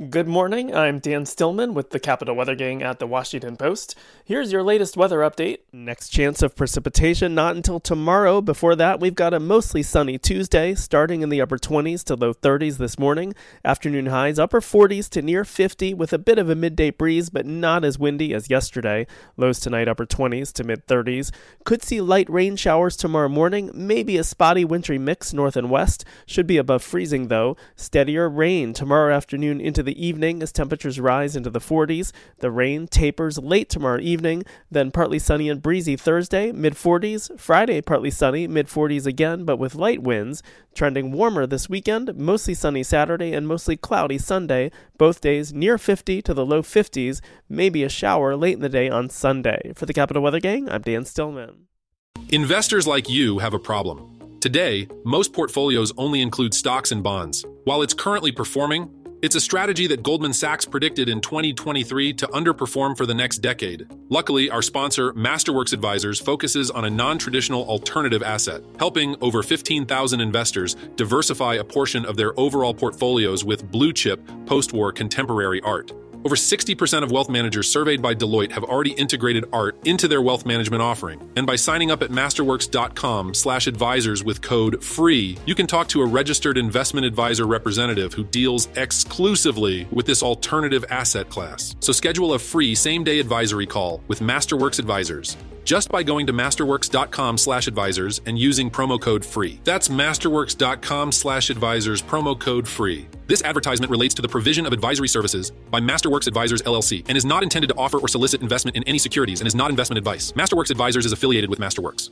Good morning. I'm Dan Stillman with the Capital Weather Gang at the Washington Post. Here's your latest weather update. Next chance of precipitation not until tomorrow. Before that, we've got a mostly sunny Tuesday, starting in the upper 20s to low 30s this morning. Afternoon highs upper 40s to near 50 with a bit of a midday breeze, but not as windy as yesterday. Lows tonight upper 20s to mid 30s. Could see light rain showers tomorrow morning, maybe a spotty wintry mix north and west. Should be above freezing though. Steadier rain tomorrow afternoon into the evening as temperatures rise into the 40s. The rain tapers late tomorrow evening, then partly sunny and breezy Thursday, mid 40s. Friday, partly sunny, mid 40s again, but with light winds. Trending warmer this weekend, mostly sunny Saturday and mostly cloudy Sunday, both days near 50 to the low 50s, maybe a shower late in the day on Sunday. For the Capital Weather Gang, I'm Dan Stillman. Investors like you have a problem. Today, most portfolios only include stocks and bonds. While it's currently performing, it's a strategy that Goldman Sachs predicted in 2023 to underperform for the next decade. Luckily, our sponsor, Masterworks Advisors, focuses on a non traditional alternative asset, helping over 15,000 investors diversify a portion of their overall portfolios with blue chip, post war contemporary art. Over 60% of wealth managers surveyed by Deloitte have already integrated art into their wealth management offering. And by signing up at masterworks.com/advisors with code FREE, you can talk to a registered investment advisor representative who deals exclusively with this alternative asset class. So schedule a free same-day advisory call with Masterworks Advisors just by going to masterworks.com slash advisors and using promo code FREE. That's masterworks.com slash advisors, promo code FREE. This advertisement relates to the provision of advisory services by Masterworks Advisors LLC and is not intended to offer or solicit investment in any securities and is not investment advice. Masterworks Advisors is affiliated with Masterworks.